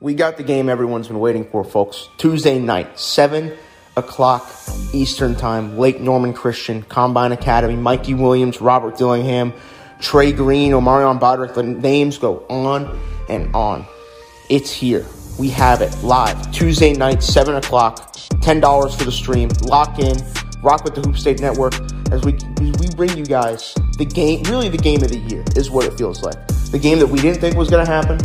We got the game everyone's been waiting for, folks. Tuesday night, 7 o'clock Eastern Time, Lake Norman Christian, Combine Academy, Mikey Williams, Robert Dillingham, Trey Green, Omarion Broderick. The names go on and on. It's here. We have it live Tuesday night, 7 o'clock, $10 for the stream. Lock in, rock with the Hoop State Network as we, as we bring you guys the game, really the game of the year is what it feels like. The game that we didn't think was going to happen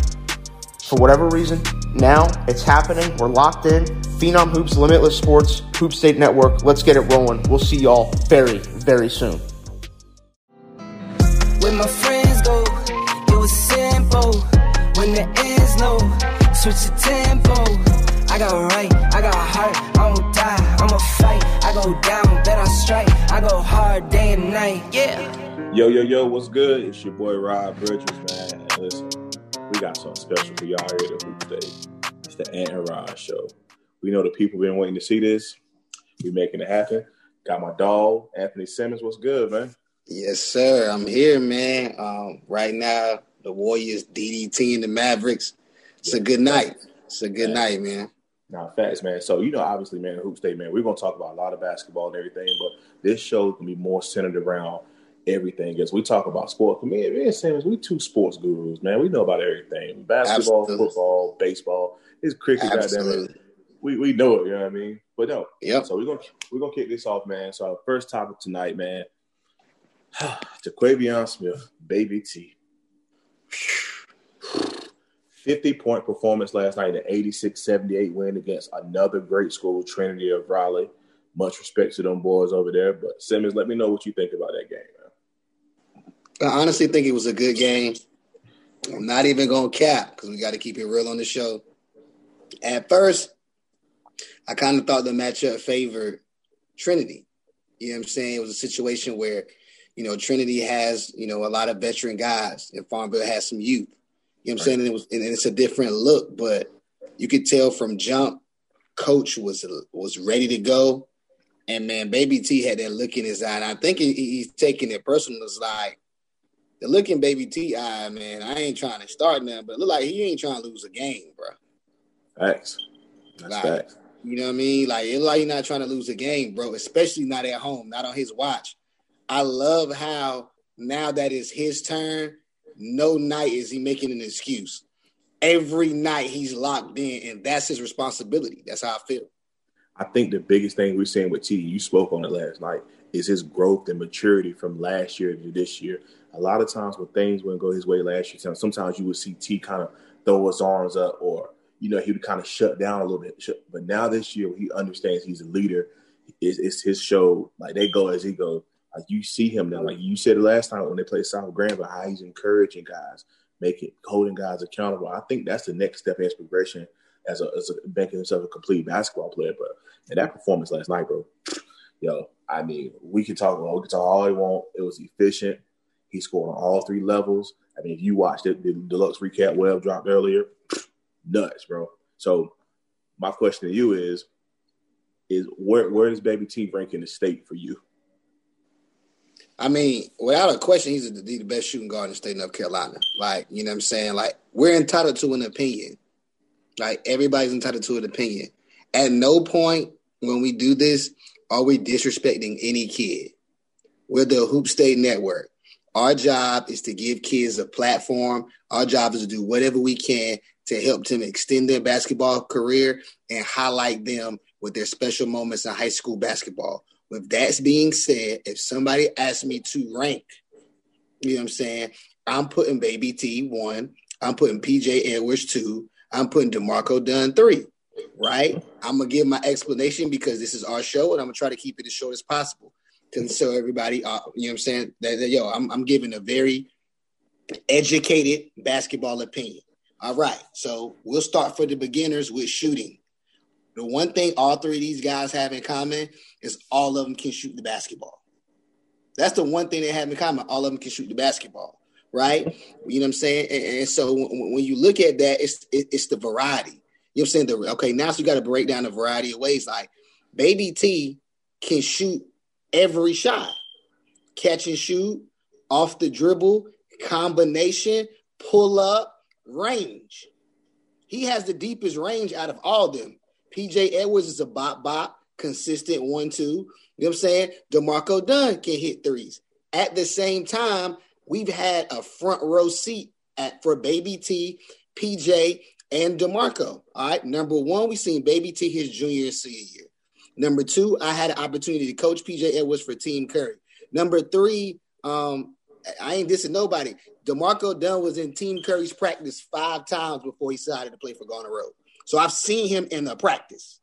for whatever reason. Now it's happening. We're locked in. Phenom Hoops, Limitless Sports, Hoop State Network. Let's get it rolling. We'll see y'all very, very soon. When my friends go, it was simple. When the ends low, switch the tempo. I got right, I got heart, I don't die, I'ma fight. I go down, bet I strike. I go hard day and night, yeah. Yo, yo, yo, what's good? It's your boy Rob Bridges, man. Listen, we got something special for y'all here at Hoop State. It's the Ant and Rod Show. We know the people been waiting to see this. We making it happen. Got my dog, Anthony Simmons. What's good, man? Yes, sir. I'm here, man. Um, right now, the Warriors DDT and the Mavericks. It's a good night. It's a good man. night, man. Now, facts, man. So you know, obviously, man, Hoop State, man, we're gonna talk about a lot of basketball and everything, but this show can be more centered around everything is. We talk about sport. Me, me and Simmons, we two sports gurus, man. We know about everything: basketball, Absolutely. football, baseball. It's cricket, goddamn it. We we know it. You know what I mean? But no. Yep. So we're gonna we're gonna kick this off, man. So our first topic tonight, man. Terquavion Smith, baby T. 50 point performance last night, an 86 78 win against another great school, Trinity of Raleigh. Much respect to them boys over there. But Simmons, let me know what you think about that game. I honestly think it was a good game. I'm not even going to cap because we got to keep it real on the show. At first, I kind of thought the matchup favored Trinity. You know what I'm saying? It was a situation where, you know, Trinity has, you know, a lot of veteran guys and Farmville has some youth. You know what I'm saying? And it was and it's a different look, but you could tell from jump, coach was was ready to go. And man, Baby T had that look in his eye. And I think he, he's taking it personal. It's like, the looking baby T, man, I ain't trying to start now, but look like he ain't trying to lose a game, bro. Facts. That's like, facts. You know what I mean? Like it's like he's not trying to lose a game, bro. Especially not at home, not on his watch. I love how now that is his turn. No night is he making an excuse. Every night he's locked in, and that's his responsibility. That's how I feel. I think the biggest thing we're seeing with T, you spoke on it last night, is his growth and maturity from last year to this year a lot of times when things wouldn't go his way last year, sometimes you would see T kind of throw his arms up or, you know, he would kind of shut down a little bit. But now this year, he understands he's a leader. It's, it's his show. Like they go as he goes. Like you see him now. Like you said last time when they played South Granville, how he's encouraging guys, making holding guys accountable. I think that's the next step in his progression as a, as a making himself a complete basketball player. But and that performance last night, bro, yo, I mean, we can talk. We can talk all we want. It was efficient. He scored on all three levels. I mean, if you watched it, the deluxe recap web dropped earlier, nuts, bro. So my question to you is, is where where does Baby T rank in the state for you? I mean, without a question, he's the, the best shooting guard in the state of North Carolina. Like, you know what I'm saying? Like, we're entitled to an opinion. Like, everybody's entitled to an opinion. At no point when we do this are we disrespecting any kid. We're the Hoop State Network. Our job is to give kids a platform. Our job is to do whatever we can to help them extend their basketball career and highlight them with their special moments in high school basketball. With that being said, if somebody asks me to rank, you know what I'm saying? I'm putting Baby T one. I'm putting PJ Edwards two. I'm putting DeMarco Dunn three. Right? I'm gonna give my explanation because this is our show, and I'm gonna try to keep it as short as possible to show everybody, uh, you know what I'm saying, that, that yo, I'm, I'm giving a very educated basketball opinion. All right, so we'll start for the beginners with shooting. The one thing all three of these guys have in common is all of them can shoot the basketball. That's the one thing they have in common. All of them can shoot the basketball, right? You know what I'm saying? And, and so when, when, you look at that, it's it, it's the variety. You know what I'm saying? The, okay, now so you got to break down a variety of ways. Like Baby T can shoot every shot. Catch and shoot, off the dribble, combination, pull up, range. he has the deepest range out of all them. PJ Edwards is a bop bop, consistent one two. You know what I'm saying? DeMarco Dunn can hit threes. At the same time, we've had a front row seat at for Baby T, PJ, and DeMarco. All right. Number one, we seen Baby T his junior and senior year. Number two, I had an opportunity to coach PJ Edwards for Team Curry. Number three, um, I ain't dissing nobody. DeMarco Dunn was in Team Curry's practice five times before he decided to play for Garner Road. So I've seen him in the practice.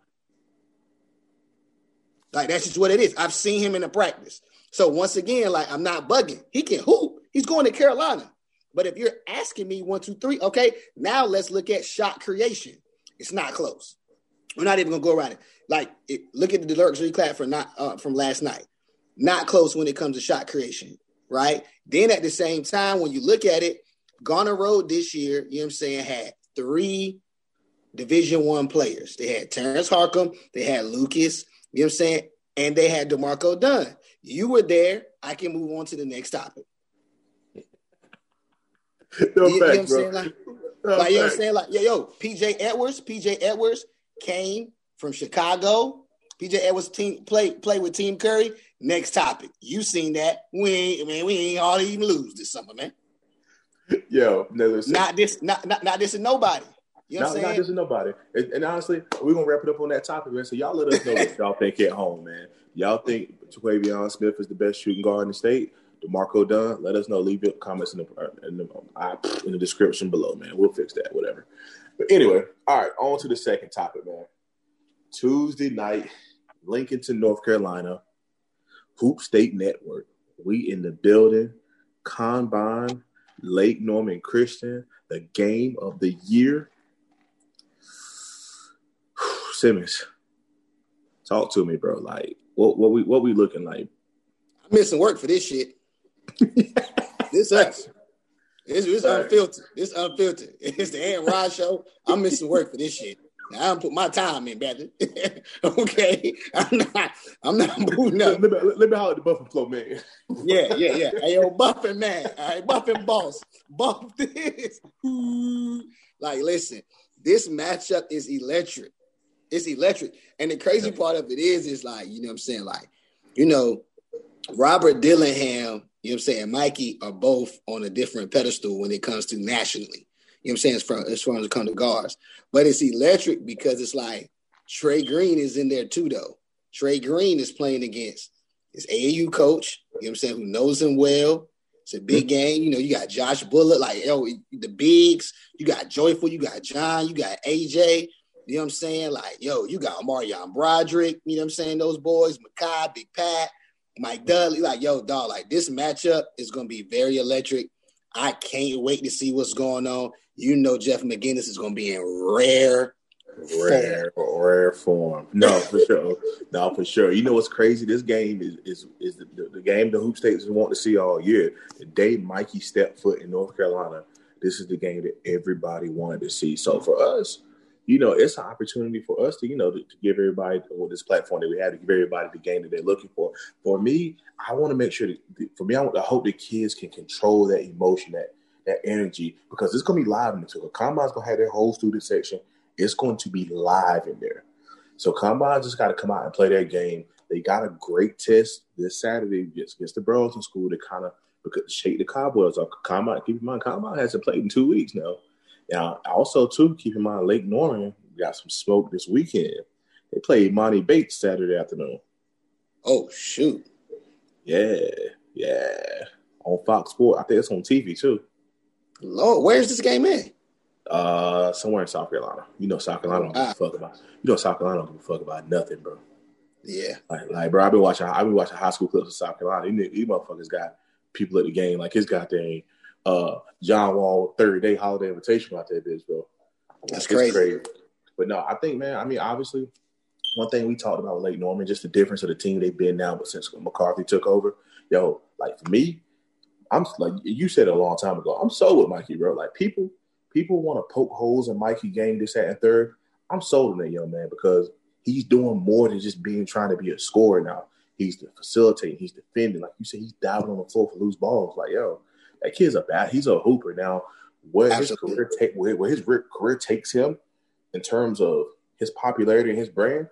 Like that's just what it is. I've seen him in the practice. So once again, like I'm not bugging. He can hoop. He's going to Carolina. But if you're asking me one, two, three, okay, now let's look at shot creation. It's not close. We're not even gonna go around it. Like, it, look at the luxury clap for not uh, from last night. Not close when it comes to shot creation, right? Then at the same time, when you look at it, Garner Road this year, you know what I'm saying, had three Division One players. They had Terrence Harkham, they had Lucas, you know what I'm saying, and they had DeMarco Dunn. You were there. I can move on to the next topic. No you, you know what I'm bro. saying? Like, No like you know what I'm saying? Like, yo, yo, PJ Edwards, PJ Edwards came from Chicago. PJ Edwards team play play with Team Curry. Next topic. You seen that. We ain't man, we ain't hardly even lose this summer, man. Yo, no, listen. Not this, not not not this and nobody. You know not, what I'm not saying? just nobody. And, and honestly, we're gonna wrap it up on that topic, man. So y'all let us know what y'all think at home, man. Y'all think Jaquavion Smith is the best shooting guard in the state? DeMarco Dunn, let us know. Leave your comments in the in the, in the description below, man. We'll fix that, whatever. But anyway, all right, on to the second topic, man. Tuesday night, Lincolnton North Carolina, Hoop State Network. We in the building. Combine, Lake Norman Christian, the game of the year. Simmons, talk to me, bro. Like, what what we what we looking like? I'm missing work for this shit. this us. This is unfiltered. This unfiltered. It's the Aaron Rod show. I'm missing work for this shit. Now, I don't put my time in, brother. okay, I'm not. I'm not moving up. Let me, let me holler at the Buffalo Flow, man. Yeah, yeah, yeah. Hey, yo, buffing man. All right, buffing boss. Buff this. Like, listen, this matchup is electric. It's electric. And the crazy part of it is, is like, you know what I'm saying? Like, you know, Robert Dillingham, you know what I'm saying, Mikey are both on a different pedestal when it comes to nationally. You know what I'm saying? As far as, far as it comes to guards. But it's electric because it's like Trey Green is in there too, though. Trey Green is playing against his AAU coach, you know what I'm saying, who knows him well. It's a big mm-hmm. game. You know, you got Josh Bullock, like yo, the bigs, you got Joyful, you got John, you got AJ. You know what I'm saying? Like, yo, you got Marion Broderick, you know what I'm saying? Those boys, Makai, Big Pat, Mike Dudley. Like, yo, dog, like this matchup is gonna be very electric. I can't wait to see what's going on. You know, Jeff McInnis is gonna be in rare, Rare, rare form. No, for sure. No, for sure. You know what's crazy? This game is is is the, the, the game the Hoop States want to see all year. The day Mikey stepped foot in North Carolina, this is the game that everybody wanted to see. So for us, you know, it's an opportunity for us to, you know, to, to give everybody with this platform that we have to give everybody the game that they're looking for. For me, I want to make sure that for me, I, want, I hope the kids can control that emotion, that that energy, because it's gonna be live in the. Combine's gonna have their whole student section. It's going to be live in there. So Combine just got to come out and play their game. They got a great test this Saturday against, against the Burlington School to kind of shake the cobwebs off. Combine, keep in mind, Combine hasn't played in two weeks now. Now, also too, keep in mind, Lake Norman got some smoke this weekend. They played Monty Bates Saturday afternoon. Oh shoot. Yeah, yeah, on Fox Sports, I think it's on TV too. Lord, where's this game at? Uh, somewhere in South Carolina. You know, South Carolina don't give Ah. a fuck about. You know, South Carolina don't give a fuck about nothing, bro. Yeah. Like, like, bro, I've been watching. I've been watching high school clips of South Carolina. These, these motherfuckers got people at the game. Like his goddamn uh, John Wall thirty day holiday invitation out there, bitch, bro. That's It's crazy. But no, I think, man. I mean, obviously, one thing we talked about with Lake Norman, just the difference of the team they've been now, but since McCarthy took over, yo, like for me, I'm like you said a long time ago. I'm so with Mikey, bro. Like people, people want to poke holes in Mikey game this, that, and third. I'm sold on that young man because he's doing more than just being trying to be a scorer now. He's the facilitating, he's defending. Like you said, he's diving on the floor for loose balls. Like, yo, that kid's a bad, he's a hooper. Now, where his career take where, where his career takes him in terms of his popularity and his brand.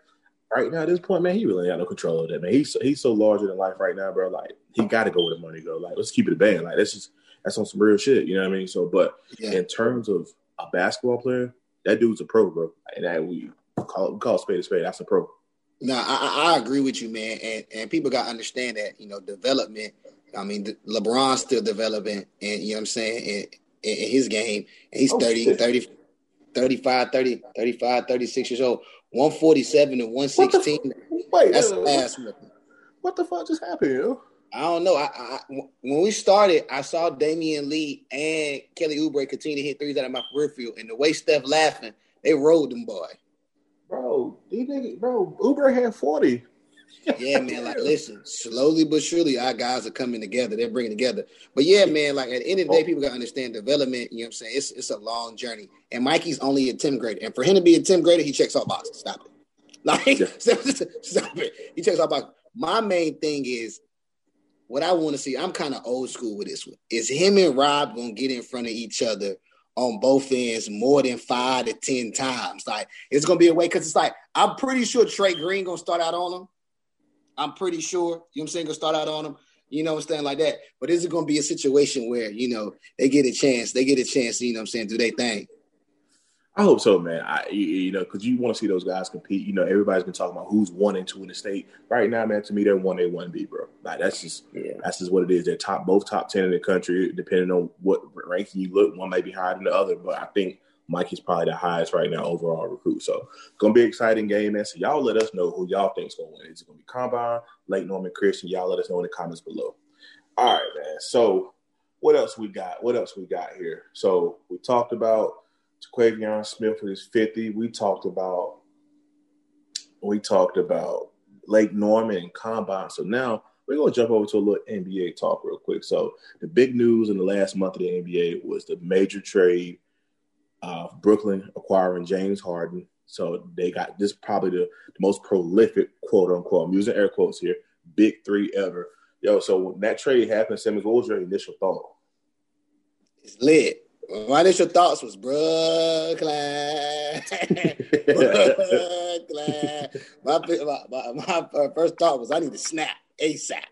Right now, at this point, man, he really got no control of that, man. He's so, he's so larger than life right now, bro. Like he got to go where the money go. Like let's keep it a band. Like that's just that's on some real shit. You know what I mean? So, but yeah. in terms of a basketball player, that dude's a pro, bro. And that we call it we call spade a spade. That's a pro. No, I, I agree with you, man. And and people got to understand that you know development. I mean, LeBron's still developing, and you know what I'm saying in, in his game. And he's oh, 30, 30, 35, 30, 35, 36 years old. 147 and 116. Wait, that's uh, ass What the fuck just happened? Yo? I don't know. I, I, when we started, I saw Damion Lee and Kelly Oubre continue to hit threes out of my peripheral, and the way Steph laughing, they rolled them boy. Bro, these niggas, bro, Oubre had forty. Yeah, man. Like, listen, slowly but surely, our guys are coming together. They're bringing together. But yeah, man. Like at the end of the oh. day, people got to understand development. You know what I'm saying? It's it's a long journey. And Mikey's only a 10th grader, and for him to be a 10th grader, he checks all boxes. Stop it. Like, yeah. stop it. He checks all boxes. My main thing is what I want to see, I'm kind of old school with this one. Is him and Rob gonna get in front of each other on both ends more than five to ten times? Like it's gonna be a way because it's like I'm pretty sure Trey Green gonna start out on him. I'm pretty sure, you know what I'm saying, gonna start out on them, You know what I'm saying, like that. But is it gonna be a situation where, you know, they get a chance, they get a chance, you know what I'm saying, do they thing. I hope so, man. I you know because you want to see those guys compete. You know, everybody's been talking about who's one and two in the state right now, man. To me, they're one A, one B, bro. Like that's just yeah. that's just what it is. They're top both top ten in the country, depending on what ranking you look. One may be higher than the other, but I think Mike is probably the highest right now overall recruit. So gonna be an exciting game, man. So y'all let us know who y'all think's gonna win. Is it gonna be Combine, Lake Norman Christian? Y'all let us know in the comments below. All right, man. So what else we got? What else we got here? So we talked about Quavion Smith with his 50. We talked about we talked about Lake Norman and Combine. So now we're gonna jump over to a little NBA talk real quick. So the big news in the last month of the NBA was the major trade of Brooklyn acquiring James Harden. So they got this probably the, the most prolific quote unquote. I'm using air quotes here, big three ever. Yo, so when that trade happened, Simmons, what was your initial thought? It's lit. My initial thoughts was Brooklyn. Brooklyn. My, my, my, first thought was I need to snap ASAP.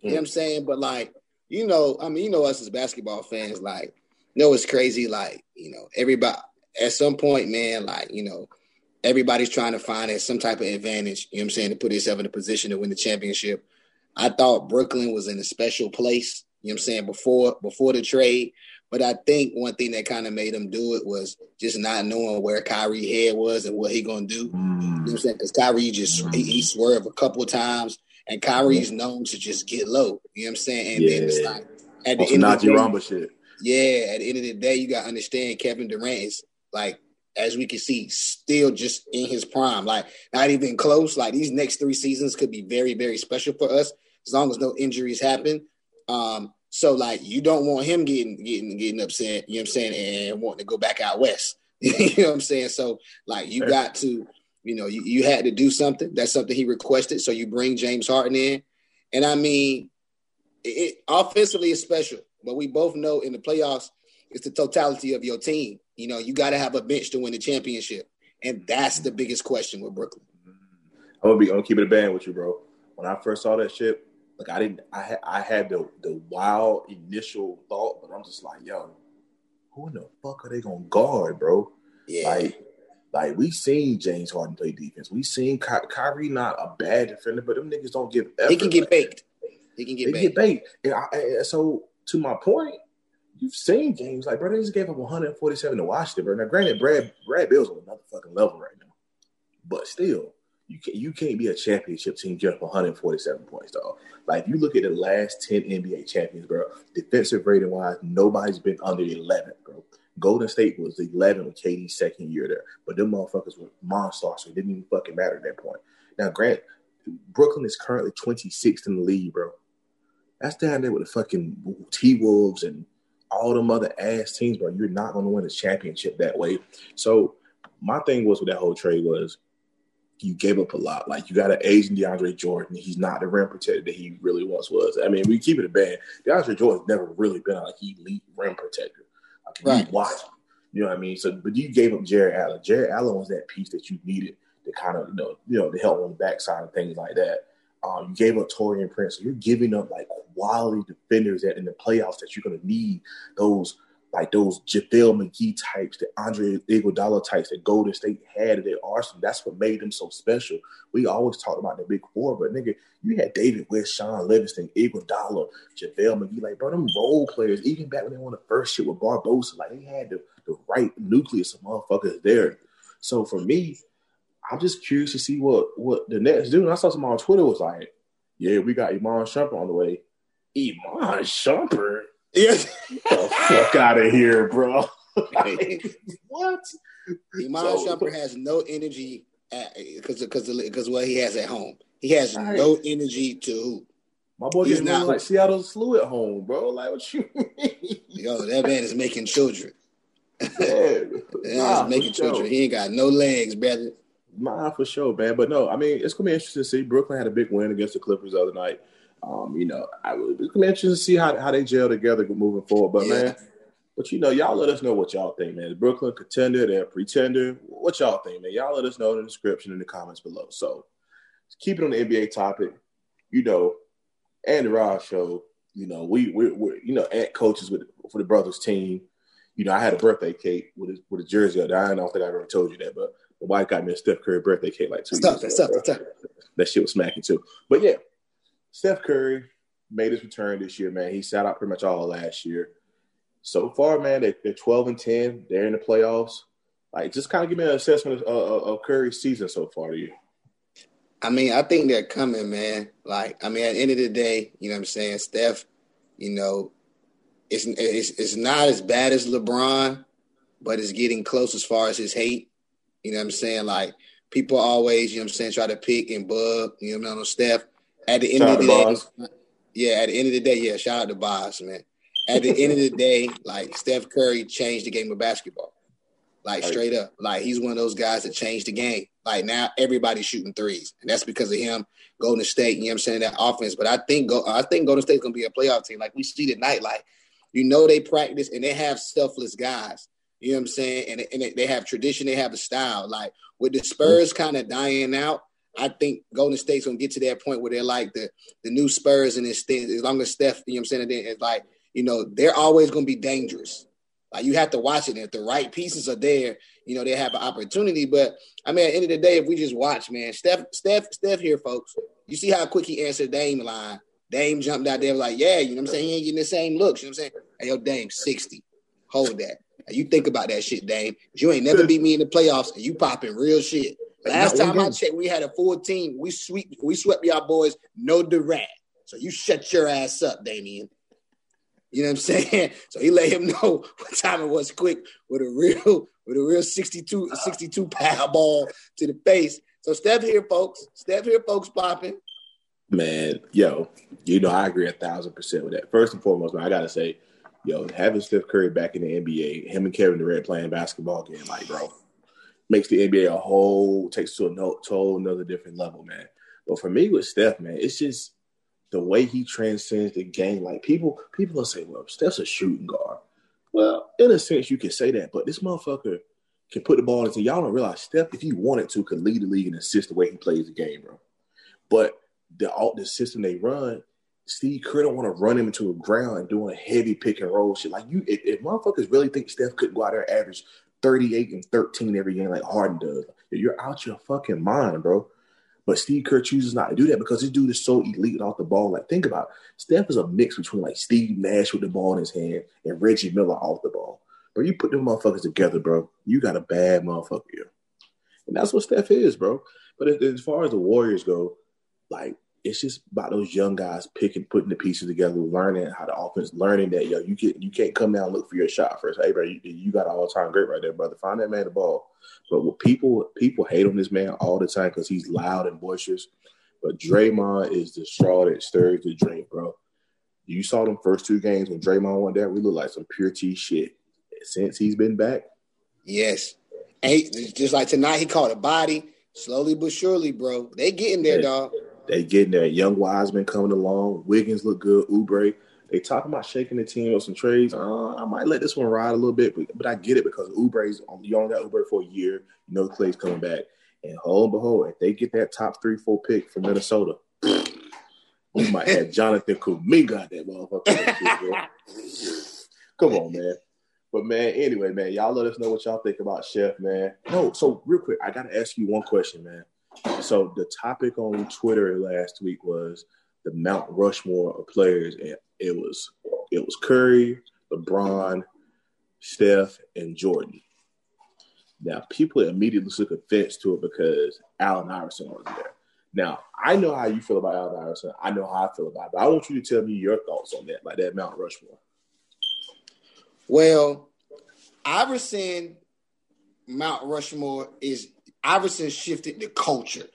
You know what I'm mm. saying? But like, you know, I mean, you know us as basketball fans, like, know, it's crazy. Like, you know, everybody at some point, man, like, you know, everybody's trying to find some type of advantage, you know what I'm saying, to put yourself in a position to win the championship. I thought Brooklyn was in a special place, you know what I'm saying, before before the trade. But I think one thing that kind of made him do it was just not knowing where Kyrie head was and what he gonna do. Mm. You know what I'm saying? Because Kyrie just mm. he, he, swerved a couple of times, and Kyrie's known to just get low. You know what I'm saying? And yeah. then it's like at the end of the day, shit. Yeah, at the end of the day, you got to understand Kevin Durant is like, as we can see, still just in his prime. Like not even close. Like these next three seasons could be very, very special for us as long as no injuries happen. Um, so like you don't want him getting getting getting upset, you know what I'm saying, and wanting to go back out west. you know what I'm saying? So like you got to, you know, you, you had to do something. That's something he requested. So you bring James Harden in. And I mean, it offensively is special, but we both know in the playoffs, it's the totality of your team. You know, you got to have a bench to win the championship. And that's the biggest question with Brooklyn. I'm gonna be I'm gonna keep it a band with you, bro. When I first saw that shit, like I didn't, I had, I had the the wild initial thought, but I'm just like, yo, who in the fuck are they gonna guard, bro? Yeah. Like, like we seen James Harden play defense. We seen Ky- Kyrie not a bad defender, but them niggas don't give. Effort. He can get like, baked. He can get they baked. get baked. And, I, and so to my point, you've seen James like bro. They just gave up 147 to Washington, bro. Now, granted, Brad Brad Beal's on another fucking level right now, but still, you can't you can't be a championship team just 147 points, dog. Like if you look at the last 10 NBA champions, bro, defensive rating wise, nobody's been under 11, bro. Golden State was 11 with KD's second year there, but them motherfuckers were monsters, so it didn't even fucking matter at that point. Now, Grant, Brooklyn is currently 26th in the league, bro. That's down there with the fucking T Wolves and all them other ass teams, bro. You're not going to win a championship that way. So my thing was with that whole trade was you gave up a lot. Like you got an Asian DeAndre Jordan. He's not the rim protector that he really once was. I mean, we keep it a band. DeAndre Jordan's never really been like elite rim protector. right. you watch. You know what I mean? So, but you gave up Jarrett Allen. Jarrett Allen was that piece that you needed to kind of, you know, you know, to help on the backside and things like that. Um, you gave up Taurean Prince. So you're giving up like quality defenders that in the playoffs that you're going to need those like those JaVale McGee types, the Andre Iguodala types that Golden State had in their arsenal. That's what made them so special. We always talk about the big four, but nigga, you had David West, Shaun Livingston, Iguodala, JaVale McGee. Like, bro, them role players, even back when they won the first shit with Barbosa, like they had the, the right nucleus of motherfuckers there. So for me, I'm just curious to see what what the Nets do. And I saw someone on Twitter was like, "Yeah, we got Iman Shumpert on the way." Iman Shumpert, yeah, the fuck out of here, bro. like, what? Iman so, Shumpert has no energy because because because what he has at home. He has right. no energy to hoop. My boy is not like Seattle slew at home, bro. Like what you mean? Yo, that man is making children. Yeah, nah, making children. He ain't got no legs, brother. Mine for sure, man. But no, I mean, it's gonna be interesting to see. Brooklyn had a big win against the Clippers the other night. Um, you know, I it's gonna be interesting to see how, how they gel together moving forward. But yeah. man, but you know, y'all let us know what y'all think, man. Is Brooklyn contender, they're a pretender. What y'all think, man? Y'all let us know in the description in the comments below. So keep it on the NBA topic, you know, and the Rod show. You know, we we we you know at coaches with for the brothers team. You know, I had a birthday cake with a, with a jersey. I don't think I've ever told you that, but the wife got me a Steph Curry birthday cake like two stop, years stop, ago. Stop, stop. That shit was smacking too. But yeah, Steph Curry made his return this year, man. He sat out pretty much all last year. So far, man, they, are 12 and 10. They're in the playoffs. Like, just kind of give me an assessment of, of, of Curry's season so far to you. I mean, I think they're coming, man. Like, I mean, at the end of the day, you know what I'm saying? Steph, you know, it's, it's, it's not as bad as LeBron, but it's getting close as far as his hate. You know what I'm saying? Like people always, you know what I'm saying, try to pick and bug, you know what I'm saying, Steph. At the end shout of the day, yeah, at the end of the day, yeah, shout out to Boss, man. At the end of the day, like Steph Curry changed the game of basketball. Like straight up. Like he's one of those guys that changed the game. Like now everybody's shooting threes. And that's because of him, Golden State, you know what I'm saying, that offense. But I think go I think Golden State's gonna be a playoff team. Like we see tonight, like you know they practice and they have selfless guys. You know what I'm saying? And, and they have tradition, they have a style. Like with the Spurs kind of dying out, I think Golden State's gonna get to that point where they're like the the new Spurs and this thing. As long as Steph, you know what I'm saying, it's like you know they're always gonna be dangerous. Like you have to watch it. if the right pieces are there, you know they have an opportunity. But I mean, at the end of the day, if we just watch, man, Steph, Steph, Steph here, folks. You see how quick he answered Dame line. Dame jumped out there like, yeah, you know what I'm saying. He ain't getting the same looks. You know what I'm saying? Hey, yo, Dame, sixty. Hold that. You think about that shit, Dame. You ain't never beat me in the playoffs, and you popping real shit. Last time I checked, we had a full team. We sweep, we swept y'all boys, no Durant. So you shut your ass up, Damian. You know what I'm saying? So he let him know what time it was quick with a real, with a real 62, uh. 62 pound ball to the face. So step here, folks. Step here, folks, popping. Man, yo, you know I agree a thousand percent with that. First and foremost, man, I gotta say, yo, having Steph Curry back in the NBA, him and Kevin Durant playing basketball again, like, bro, makes the NBA a whole takes to a no, whole another different level, man. But for me with Steph, man, it's just the way he transcends the game. Like people, people will say, "Well, Steph's a shooting guard." Well, in a sense, you can say that, but this motherfucker can put the ball into. Y'all don't realize Steph, if he wanted to, could lead the league and assist the way he plays the game, bro. But the all the system they run, Steve Kerr don't want to run him into a ground and doing heavy pick and roll shit. Like you, if, if motherfuckers really think Steph couldn't go out there average 38 and 13 every game like Harden does, you're out your fucking mind, bro. But Steve Kerr chooses not to do that because this dude is so elite off the ball. Like, think about it. Steph is a mix between like Steve Nash with the ball in his hand and Reggie Miller off the ball. Bro, you put them motherfuckers together, bro. You got a bad motherfucker here. And that's what Steph is, bro. But as far as the Warriors go, like it's just about those young guys picking, putting the pieces together, learning how the offense, learning that yo, you get you can't come down and look for your shot first. Hey, bro, you, you got all time great right there, brother. Find that man the ball. But what people people hate on this man all the time because he's loud and boisterous. But Draymond is the straw that stirs the drink, bro. You saw them first two games when Draymond went there. We look like some pure T shit. Since he's been back, yes. And just like tonight, he caught a body slowly but surely, bro. They getting there, yeah. dog. They getting there. Young Wiseman coming along. Wiggins look good. Oubre. They talking about shaking the team with some trades. Uh, I might let this one ride a little bit, but, but I get it because Oubre's you only got Oubre for a year. You know Klay's coming back, and hold and behold, if they get that top three, four pick from Minnesota, we might have Jonathan Kuminga that motherfucker. Come on, man. But man, anyway, man, y'all let us know what y'all think about Chef, man. No, so real quick, I gotta ask you one question, man. So the topic on Twitter last week was the Mount Rushmore of players, and it was it was Curry, LeBron, Steph, and Jordan. Now people immediately took offense to it because Allen Iverson was there. Now I know how you feel about Allen Iverson. I know how I feel about it. But I want you to tell me your thoughts on that, like that Mount Rushmore. Well, Iverson Mount Rushmore is Iverson shifted the culture.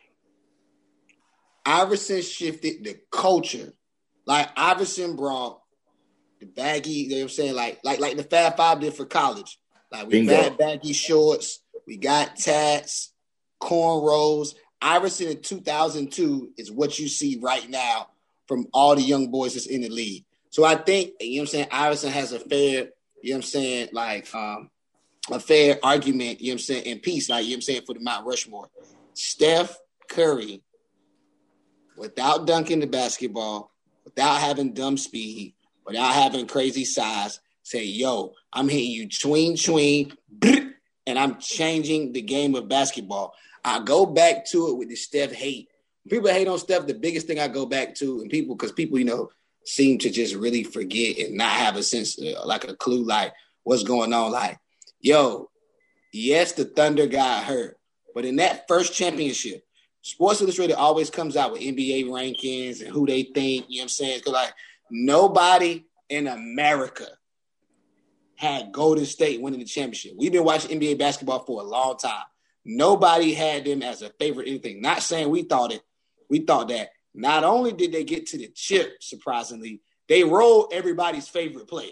Iverson shifted the culture. Like Iverson brought the baggy, you know what I'm saying? Like like like the Fab Five did for college. Like we Bingo. got baggy shorts, we got tats, cornrows. Iverson in 2002 is what you see right now from all the young boys that's in the league. So I think, you know what I'm saying, Iverson has a fair, you know what I'm saying, like um, a fair argument, you know what I'm saying, in peace, like you know what I'm saying, for the Mount Rushmore. Steph Curry, without dunking the basketball, without having dumb speed, without having crazy size, say, yo, I'm hitting you tween tween, and I'm changing the game of basketball. I go back to it with the Steph hate. People hate on Steph. The biggest thing I go back to, and people, because people, you know, seem to just really forget and not have a sense, uh, like a clue, like what's going on. Like, yo, yes, the Thunder got hurt, but in that first championship, Sports Illustrated always comes out with NBA rankings and who they think. You know what I'm saying? Because like nobody in America had Golden State winning the championship. We've been watching NBA basketball for a long time. Nobody had them as a favorite anything. Not saying we thought it. We thought that not only did they get to the chip, surprisingly, they rolled everybody's favorite player.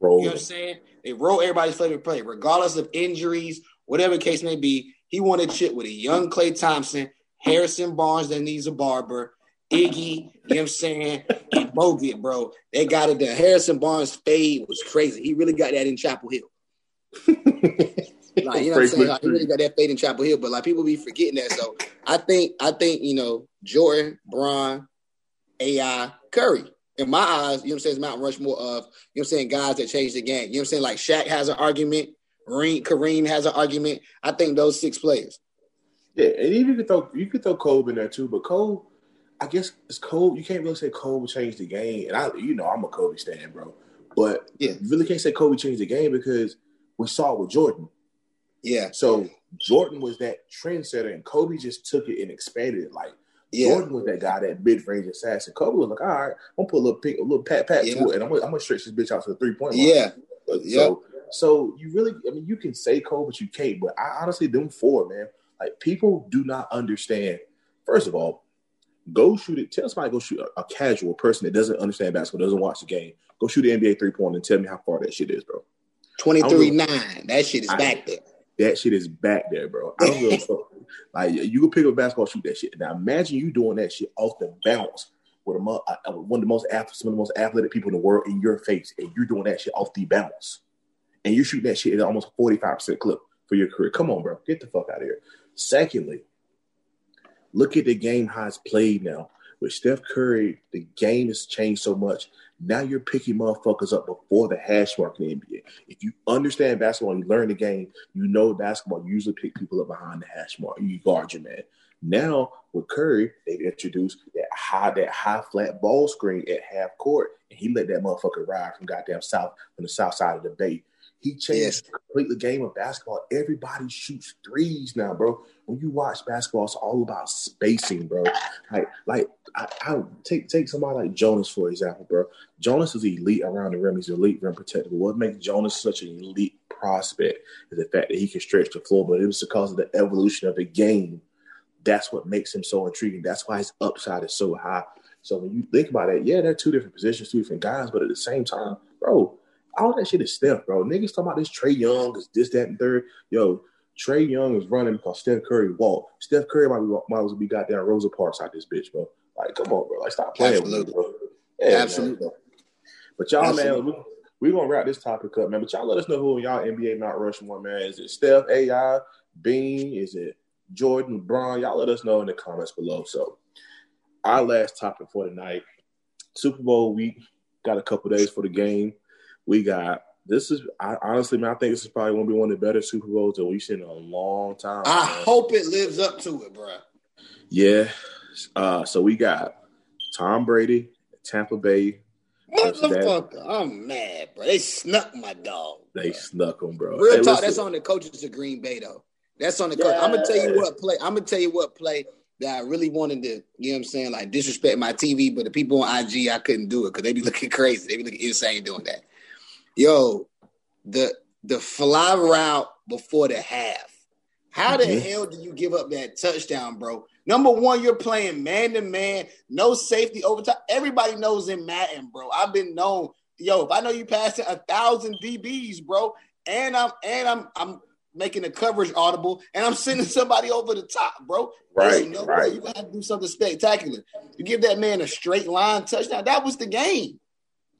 Roll. You know what I'm saying? They rolled everybody's favorite player, regardless of injuries, whatever the case may be. He wanted chip with a young Klay Thompson, Harrison Barnes that needs a barber, Iggy, you know what I'm saying, and Bogut, bro. They got it The Harrison Barnes fade was crazy. He really got that in Chapel Hill. Like, you know what I'm saying? Like, he really got that fade in Chapel Hill, but like people be forgetting that. So I think I think, you know, Jordan, Bron, AI, Curry. In my eyes, you know what I'm saying, it's Mount Rushmore of, you know what I'm saying, guys that changed the game. You know what I'm saying? Like Shaq has an argument, Kareem, has an argument. I think those six players. Yeah, and even you could throw you could throw Kobe in there too, but Kobe, I guess it's Kobe. You can't really say Kobe changed the game, and I, you know, I'm a Kobe fan, bro. But yeah, you really can't say Kobe changed the game because we saw it with Jordan. Yeah. So Jordan was that trendsetter, and Kobe just took it and expanded it. Like yeah. Jordan was that guy, that mid range assassin. Kobe was like, all right, I'm gonna put a little pink, a little pat pat yeah. to it, and I'm gonna, I'm gonna stretch this bitch out to the three point line. Yeah. So, so you really, I mean, you can say Kobe, but you can't. But I honestly, them four, man, like people do not understand. First of all, go shoot it. Tell somebody go shoot a, a casual person that doesn't understand basketball, doesn't watch the game. Go shoot the NBA three point and tell me how far that shit is, bro. 23 9. That shit is I, back there. That shit is back there, bro. I don't give a fuck. Like you can pick up a basketball, shoot that shit. Now imagine you doing that shit off the bounce with a, uh, one of the most some of the most athletic people in the world in your face, and you're doing that shit off the bounce, and you're shooting that shit at almost forty five percent clip for your career. Come on, bro, get the fuck out of here. Secondly, look at the game how it's played now. With Steph Curry, the game has changed so much. Now you're picking motherfuckers up before the hash mark in the NBA. If you understand basketball, you learn the game, you know basketball, you usually pick people up behind the hash mark. You guard your man. Now with Curry, they've introduced that high, that high flat ball screen at half court, and he let that motherfucker ride from goddamn south from the south side of the bay. He changed completely game of basketball. Everybody shoots threes now, bro. When you watch basketball, it's all about spacing, bro. Like, like I, I take take somebody like Jonas for example, bro. Jonas is elite around the rim. He's elite rim protector. What makes Jonas such an elite prospect is the fact that he can stretch the floor. But it was because of the evolution of the game. That's what makes him so intriguing. That's why his upside is so high. So when you think about it, yeah, they're two different positions, two different guys, but at the same time, bro, all that shit is Steph, bro. Niggas talking about this Trae Young, is this, that, and third. Yo, Trae Young is running because Steph Curry walked. Steph Curry might, be, might as well be goddamn Rosa Parks out this bitch, bro. Like, come on, bro. Like, stop playing Absolutely. with me, bro. Yeah, Absolutely. Man, But y'all, Absolutely. man, we, we gonna wrap this topic up, man. But y'all let us know who y'all NBA Mount Rushmore, man. Is it Steph, AI, Bean? Is it Jordan, LeBron? Y'all let us know in the comments below. So, our last topic for tonight: Super Bowl week. Got a couple days for the game. We got this is I, honestly, man. I think this is probably gonna be one of the better Super Bowls that we've seen in a long time. I man. hope it lives up to it, bro. Yeah. Uh, so we got Tom Brady, Tampa Bay. Motherfucker, I'm mad, bro. They snuck my dog. They snuck them, bro. Real Hey, talk. listen. That's on the coaches of Green Bay, though. That's on the coach. I'm gonna tell you what play. I'm gonna tell you what play that I really wanted to. You know what I'm saying? Like disrespect my TV, but the people on IG, I couldn't do it because they be looking crazy. They be looking insane doing that. Yo, the the fly route before the half. How the Mhm. hell do you give up that touchdown, bro? Number one, you're playing man to man, no safety overtime. Everybody knows in Madden, bro. I've been known. Yo, if I know you passing a thousand DBs, bro, and I'm and I'm I'm making the coverage audible, and I'm sending somebody over the top, bro. Right, no right. way you gotta do something spectacular. You give that man a straight line touchdown. That was the game.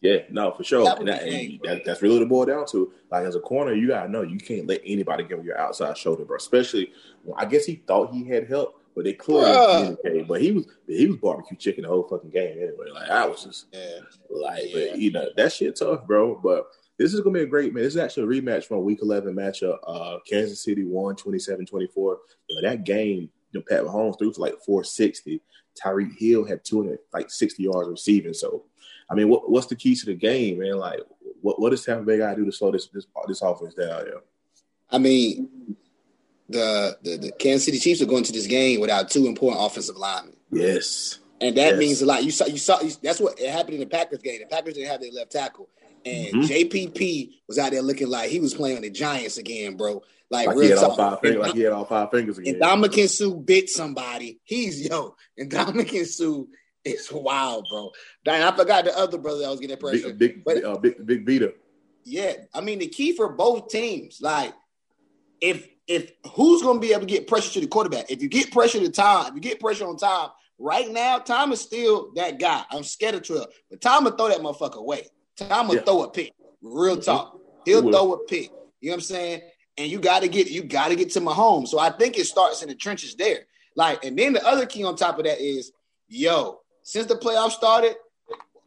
Yeah, no, for sure. That And that, and that- that's really what it boiled down to. Like as a corner, you gotta know you can't let anybody get on your outside shoulder, bro. Especially, well, I guess he thought he had help, but they clearly communicated. But he was he was barbecue chicken the whole fucking game anyway. Like I was just Yeah. like, Yeah. but you know that shit tough, bro. But this is gonna be a great man. This is actually a rematch from a Week 11 matchup. Uh, Kansas City won 27-24. You know that game. You know, Pat Mahomes threw for like 460. Tyreek Hill had 200 like 60 yards receiving. So, I mean, what, what's the key to the game, man? Like, what what does Tampa Bay got to do to slow this this this offense down? Yeah. I mean, the, the the Kansas City Chiefs are going to this game without two important offensive linemen. Yes. And that Yes. means a lot. You saw, you saw. That's what happened in the Packers game. The Packers didn't have their left tackle, and Mhm. JPP was out there looking like he was playing on the Giants again, bro. Like, Like he real had all five fingers. Like he had all five fingers again. and Ndamukong Suh bit somebody. He's yo, and Ndamukong Suh is wild, bro. And I forgot the other brother that was getting that pressure. big big But- uh, big big beater. Yeah, I mean the key for both teams, like if if who's going to be able to get pressure to the quarterback? If you get pressure to Tom, if you get pressure on Tom, right now Tom is still that guy. I'm scared of Trill, but Tom will throw that motherfucker away. Tom will Yeah. throw a pick. Real Mhm. talk, He he'll will. throw a pick. You know what I'm saying? And you got to get you got to get to Mahomes. So I think it starts in the trenches there. Like, and then the other key on top of that is, yo, since the playoffs started,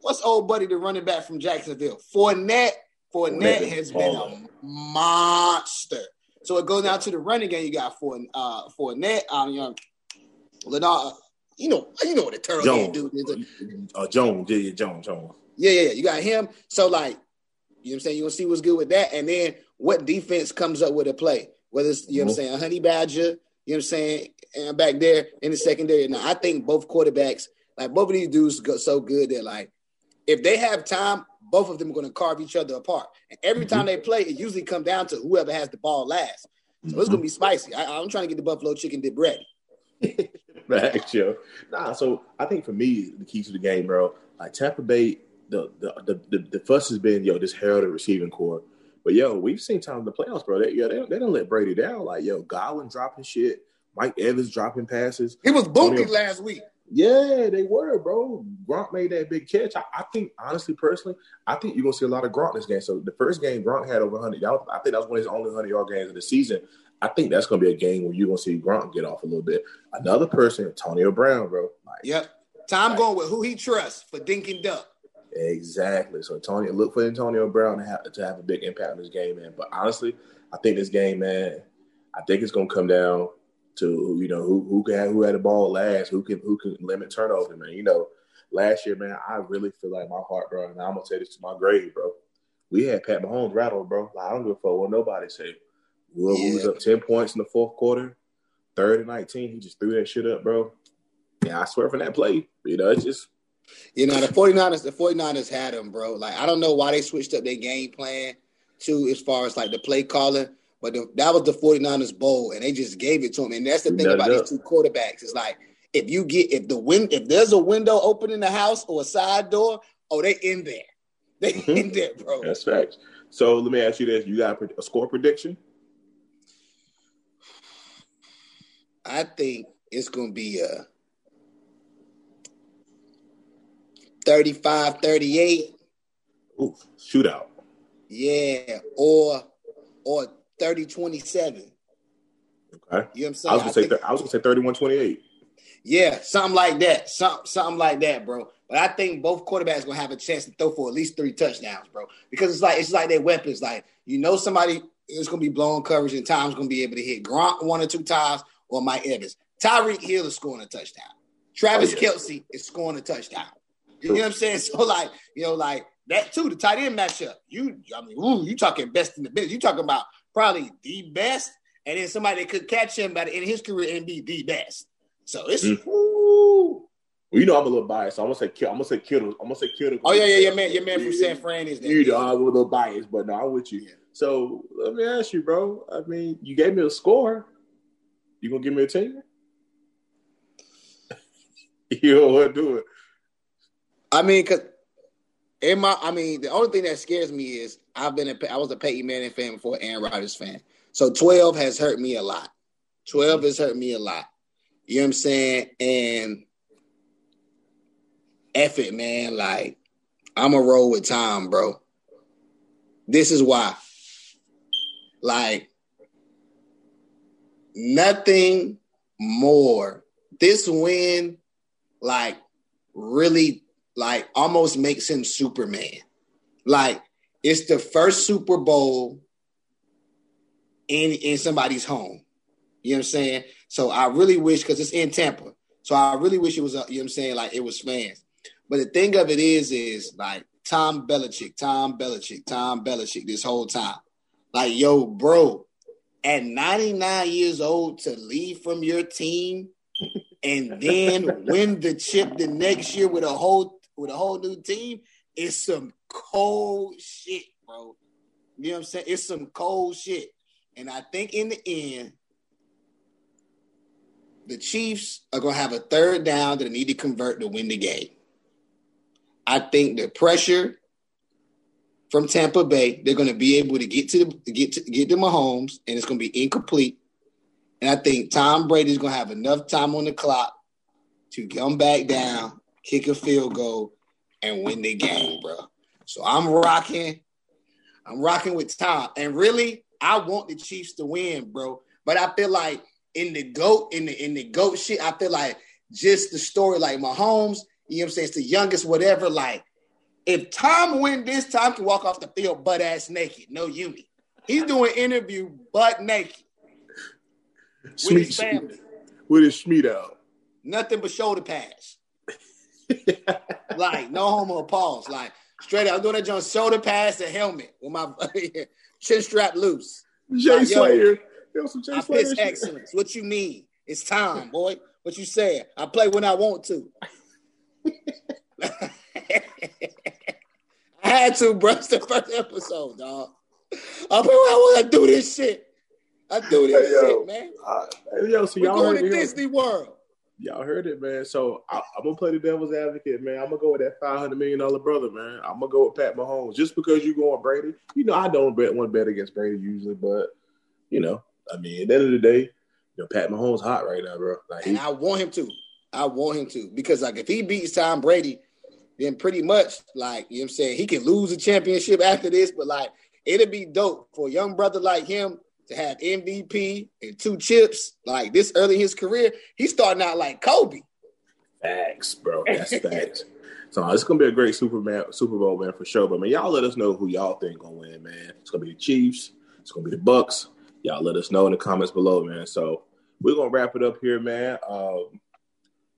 what's old buddy the running back from Jacksonville? Fournette. Fournette Fournette has been a monster. So it goes down to the running game. You got for uh Fournette, um, you know, Leonard, you know, you know what the turtle Jones. dude is. Uh, Jones. Yeah, yeah, Jones. Jones. Yeah, yeah. You got him. So like, you know what I'm saying? You're gonna see what's good with that. And then what defense comes up with a play. Whether it's you know what I'm saying, a honey badger, you know what I'm saying, and back there in the secondary. Now I think both quarterbacks, like both of these dudes go so good that like if they have time, both of them are gonna carve each other apart. And every time mm-hmm. they play, it usually come down to whoever has the ball last. So it's gonna be spicy. I, I'm trying to get the buffalo chicken dip ready. Facts, yo. Nah, so I think for me, the key to the game, bro, like Tampa Bay, the the the, the, the fuss has been, yo, this heralded receiving corps. But yo, we've seen times in the playoffs, bro. They, yeah, they, they don't let Brady down. Like, yo, Godwin dropping shit, Mike Evans dropping passes. He was booty last week. Yeah, they were, bro. Gronk made that big catch. I, I think, honestly, personally, I think you're gonna see a lot of Gronk this game. So the first game, Gronk had over 100. That was, I think that was one of his only 100 yard games of the season. I think that's gonna be a game where you're gonna see Gronk get off a little bit. Another person, Antonio Brown, bro. Like, Yep. Tom going with who he trusts for dink and dunk. Exactly. So Antonio, look for Antonio Brown to have to have a big impact on this game, man. But honestly, I think this game, man, I think it's gonna come down to you know who who have, who had the ball last, who can who can limit turnover, man. You know, last year, man, I really feel like my heart, bro, and I'm gonna say this to my grave, bro. We had Pat Mahomes rattled, bro. Like, I don't give a fuck what nobody say. We we was up ten points in the fourth quarter, third and nineteen. He just threw that shit up, bro. Yeah, I swear from that play, you know, it's just You know, the 49ers, the 49ers had him, bro. Like, I don't know why they switched up their game plan too, as far as like the play calling, but the, that was the 49ers bowl, and they just gave it to him. And that's the thing about up. these two quarterbacks. It's like if you get if the win if there's a window open in the house or a side door, oh, they in there. They Mhm. in there, bro. That's facts. So let me ask you this: You got a score prediction? I think it's gonna be a 35 38. Ooh, shootout. Yeah, or or 30-27. Okay. You know what I'm saying? I was gonna I say I was gonna say 31-28. Yeah, something like that. Some, something like that, bro. But I think both quarterbacks gonna have a chance to throw for at least three touchdowns, bro. Because it's like it's like their weapons. Like you know, somebody is gonna be blowing coverage and Tom's gonna be able to hit Gronk one or two times or Mike Evans. Tyreek Hill is scoring a touchdown. Travis Oh, yeah. Kelce is scoring a touchdown. You know what I'm saying? So like, you know, like that too. The tight end matchup. You, I mean, ooh, you talking best in the business. You talking about probably the best, and then somebody could catch him by the end of his career and be the best. So it's Mm. Well, you know I'm a little biased. So I'm gonna say Ki- I'm gonna say Kittle. I'm gonna say Kittle. Oh yeah, yeah, your man, your man from San Fran is there. You know I'm a little biased, but no, I'm with you. Yeah. So let me ask you, bro. I mean, you gave me a score. You gonna give me a team? you know what? Do it. I mean, cause in my, I mean, the only thing that scares me is I've been a, I was a Peyton Manning fan before Aaron Rodgers fan. So twelve has hurt me a lot. Twelve has hurt me a lot. You know what I'm saying? And F it, man. Like I'm a roll with time, bro. This is why. Like nothing more. This win, like, really, like, almost makes him Superman. Like, it's the first Super Bowl in in somebody's home. You know what I'm saying? So I really wish because it's in Tampa. So I really wish it was, uh, you know what I'm saying, like it was fans. But the thing of it is, is like Tom Belichick, Tom Belichick, Tom Belichick this whole time. Like, yo, bro, at 99 years old to leave from your team and then win the chip the next year with a whole with a whole new team is some cold shit, bro. You know what I'm saying? It's some cold shit. And I think in the end, the Chiefs are gonna have a third down that they need to convert to win the game. I think the pressure from Tampa Bay, they're going to be able to get to the get to get to Mahomes, and it's going to be incomplete. And I think Tom Brady's going to have enough time on the clock to come back down, kick a field goal, and win the game, bro. So I'm rocking. I'm rocking with Tom, and really, I want the Chiefs to win, bro. But I feel like in the goat, in the in the goat shit, I feel like just the story, like Mahomes. You know what I'm saying? It's the youngest, whatever. Like, if Tom win this, Tom can walk off the field butt ass naked, no uni. He's doing interview butt naked with his family. with his Schmeat out. Nothing but shoulder pads. like, no homo pause. Like, straight up, I'm doing that joint shoulder pads and helmet with my chin strap loose. Jay Like, Slayer. Yo, some Jay I Slayer excellence. What you mean? It's time, boy. What you saying? I play when I want to. I had to, bro. It's the first episode, dog. I play when I want to do this shit. I do this Hey, yo. shit, man. Uh, yo, so We're y'all going to. Disney World. Y'all heard it, man. So I, I'm gonna play the devil's advocate, man. I'm gonna go with that 500 million dollar brother, man. I'm gonna go with Pat Mahomes just because you're going Brady. You know, I don't bet one bet against Brady usually, but you know, I mean, at the end of the day, you know, Pat Mahomes hot right now, bro. Like he, And I want him to. I want him to. Because like if he beats Tom Brady, then pretty much like you know what I'm saying, he can lose a championship after this, but like it'd be dope for a young brother like him to have MVP and two chips like this early in his career. He's starting out like Kobe. facts, bro. That's facts. So it's gonna be a great Superman Super Bowl, man, for sure. But man, y'all let us know who y'all think gonna win, man. It's gonna be the Chiefs. It's gonna be the Bucs. Y'all let us know in the comments below, man. So we're gonna wrap it up here, man. Um,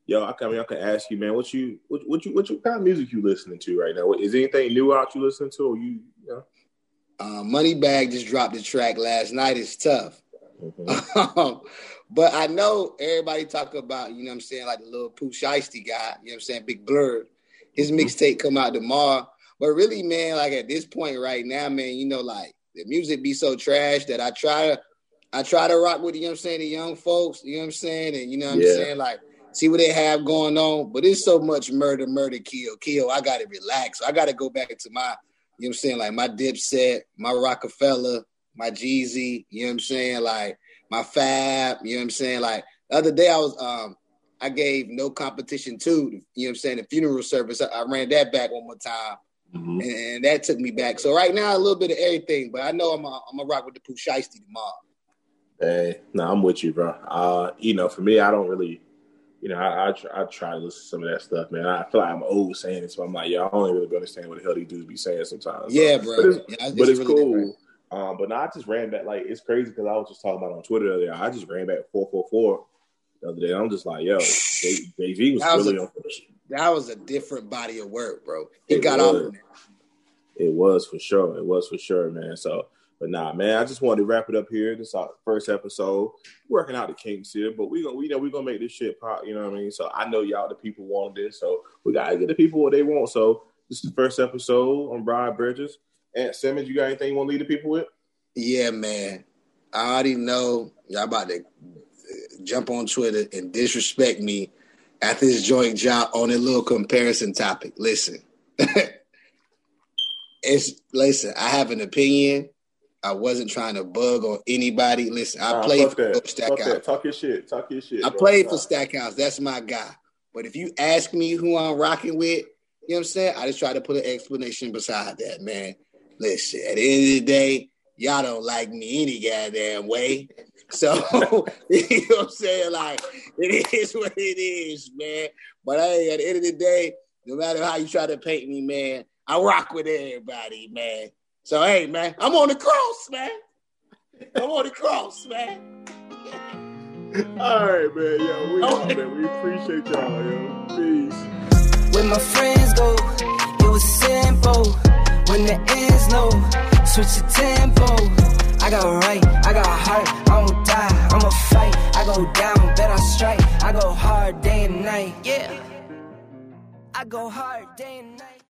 yo, I can, I can ask you, man, what you what, what you what you kind of music you listening to right now? Is anything new out you listening to, or you? Uh, Moneybagg just dropped the track last night. It's tough. Mhm. but I know everybody talk about, you know what I'm saying, like the little Pooh Shiesty guy, you know what I'm saying, Big Blur. His Mhm. mixtape come out tomorrow. But really, man, like at this point right now, man, you know, like the music be so trash that I try to I try to rock with, you know what I'm saying, the young folks, you know what I'm saying, and you know what Yeah. I'm saying, like see what they have going on. But it's so much murder, murder, kill, kill. I gotta relax. I gotta go back to my, you know what I'm saying, like my Dipset, my Rockefeller, my Jeezy, you know what I'm saying, like my Fab, you know what I'm saying, like the other day I was um I gave no competition to, you know what I'm saying, the funeral service. I, I ran that back one more time. mm-hmm. and, and, that took me back. So right now, a little bit of everything, but I know I'm a, I'm a rock with the Pooh Shiesty tomorrow. Hey, no, I'm with you, bro. Uh, you know, for me, I don't really, you know, I I try, I try to listen to some of that stuff, man. I feel like I'm old saying it, so I'm like, yeah, I don't really understand what the hell these dudes be saying sometimes. Yeah, bro. But it's, yeah, but it's really cool. Um, but now I just ran back. Like it's crazy because I was just talking about on Twitter earlier. I just ran back four four four the other day. I'm just like, yo, JV was, was really a, on. That was a different body of work, bro. He it got was. off. It was for sure. It was for sure, man. So, but nah, man. I just wanted to wrap it up here. This our first episode. Working out the kinks here, but we gonna we know we gonna make this shit pop. You know what I mean? So I know y'all the people want this, so we gotta get the people what they want. So this is the first episode on Broad Bridges. Ant Simmons, you got anything you want to lead the people with? Yeah, man. I already know y'all about to uh, jump on Twitter and disrespect me at this joint job on a little comparison topic. Listen, it's listen. I have an opinion. I wasn't trying to bug on anybody. Listen, I nah, played for that. Stackhouse. Talk your shit. Talk your shit. I bro. played for Stackhouse. That's my guy. But if you ask me who I'm rocking with, you know what I'm saying? I just try to put an explanation beside that, man. Listen, at the end of the day, y'all don't like me any goddamn way. So you know what I'm saying? Like it is what it is, man. But hey, at the end of the day, no matter how you try to paint me, man, I rock with everybody, man. So hey, man, I'm on the cross, man. I'm on the cross, man. All right, man. Yo, we out, man. We appreciate y'all, yo. Peace. When my friends go, it was simple. When the ends low, switch the tempo. I got right, I got a heart, I won't die, I'ma fight. I go down, bet I strike. I go hard day and night, yeah. I go hard day and night.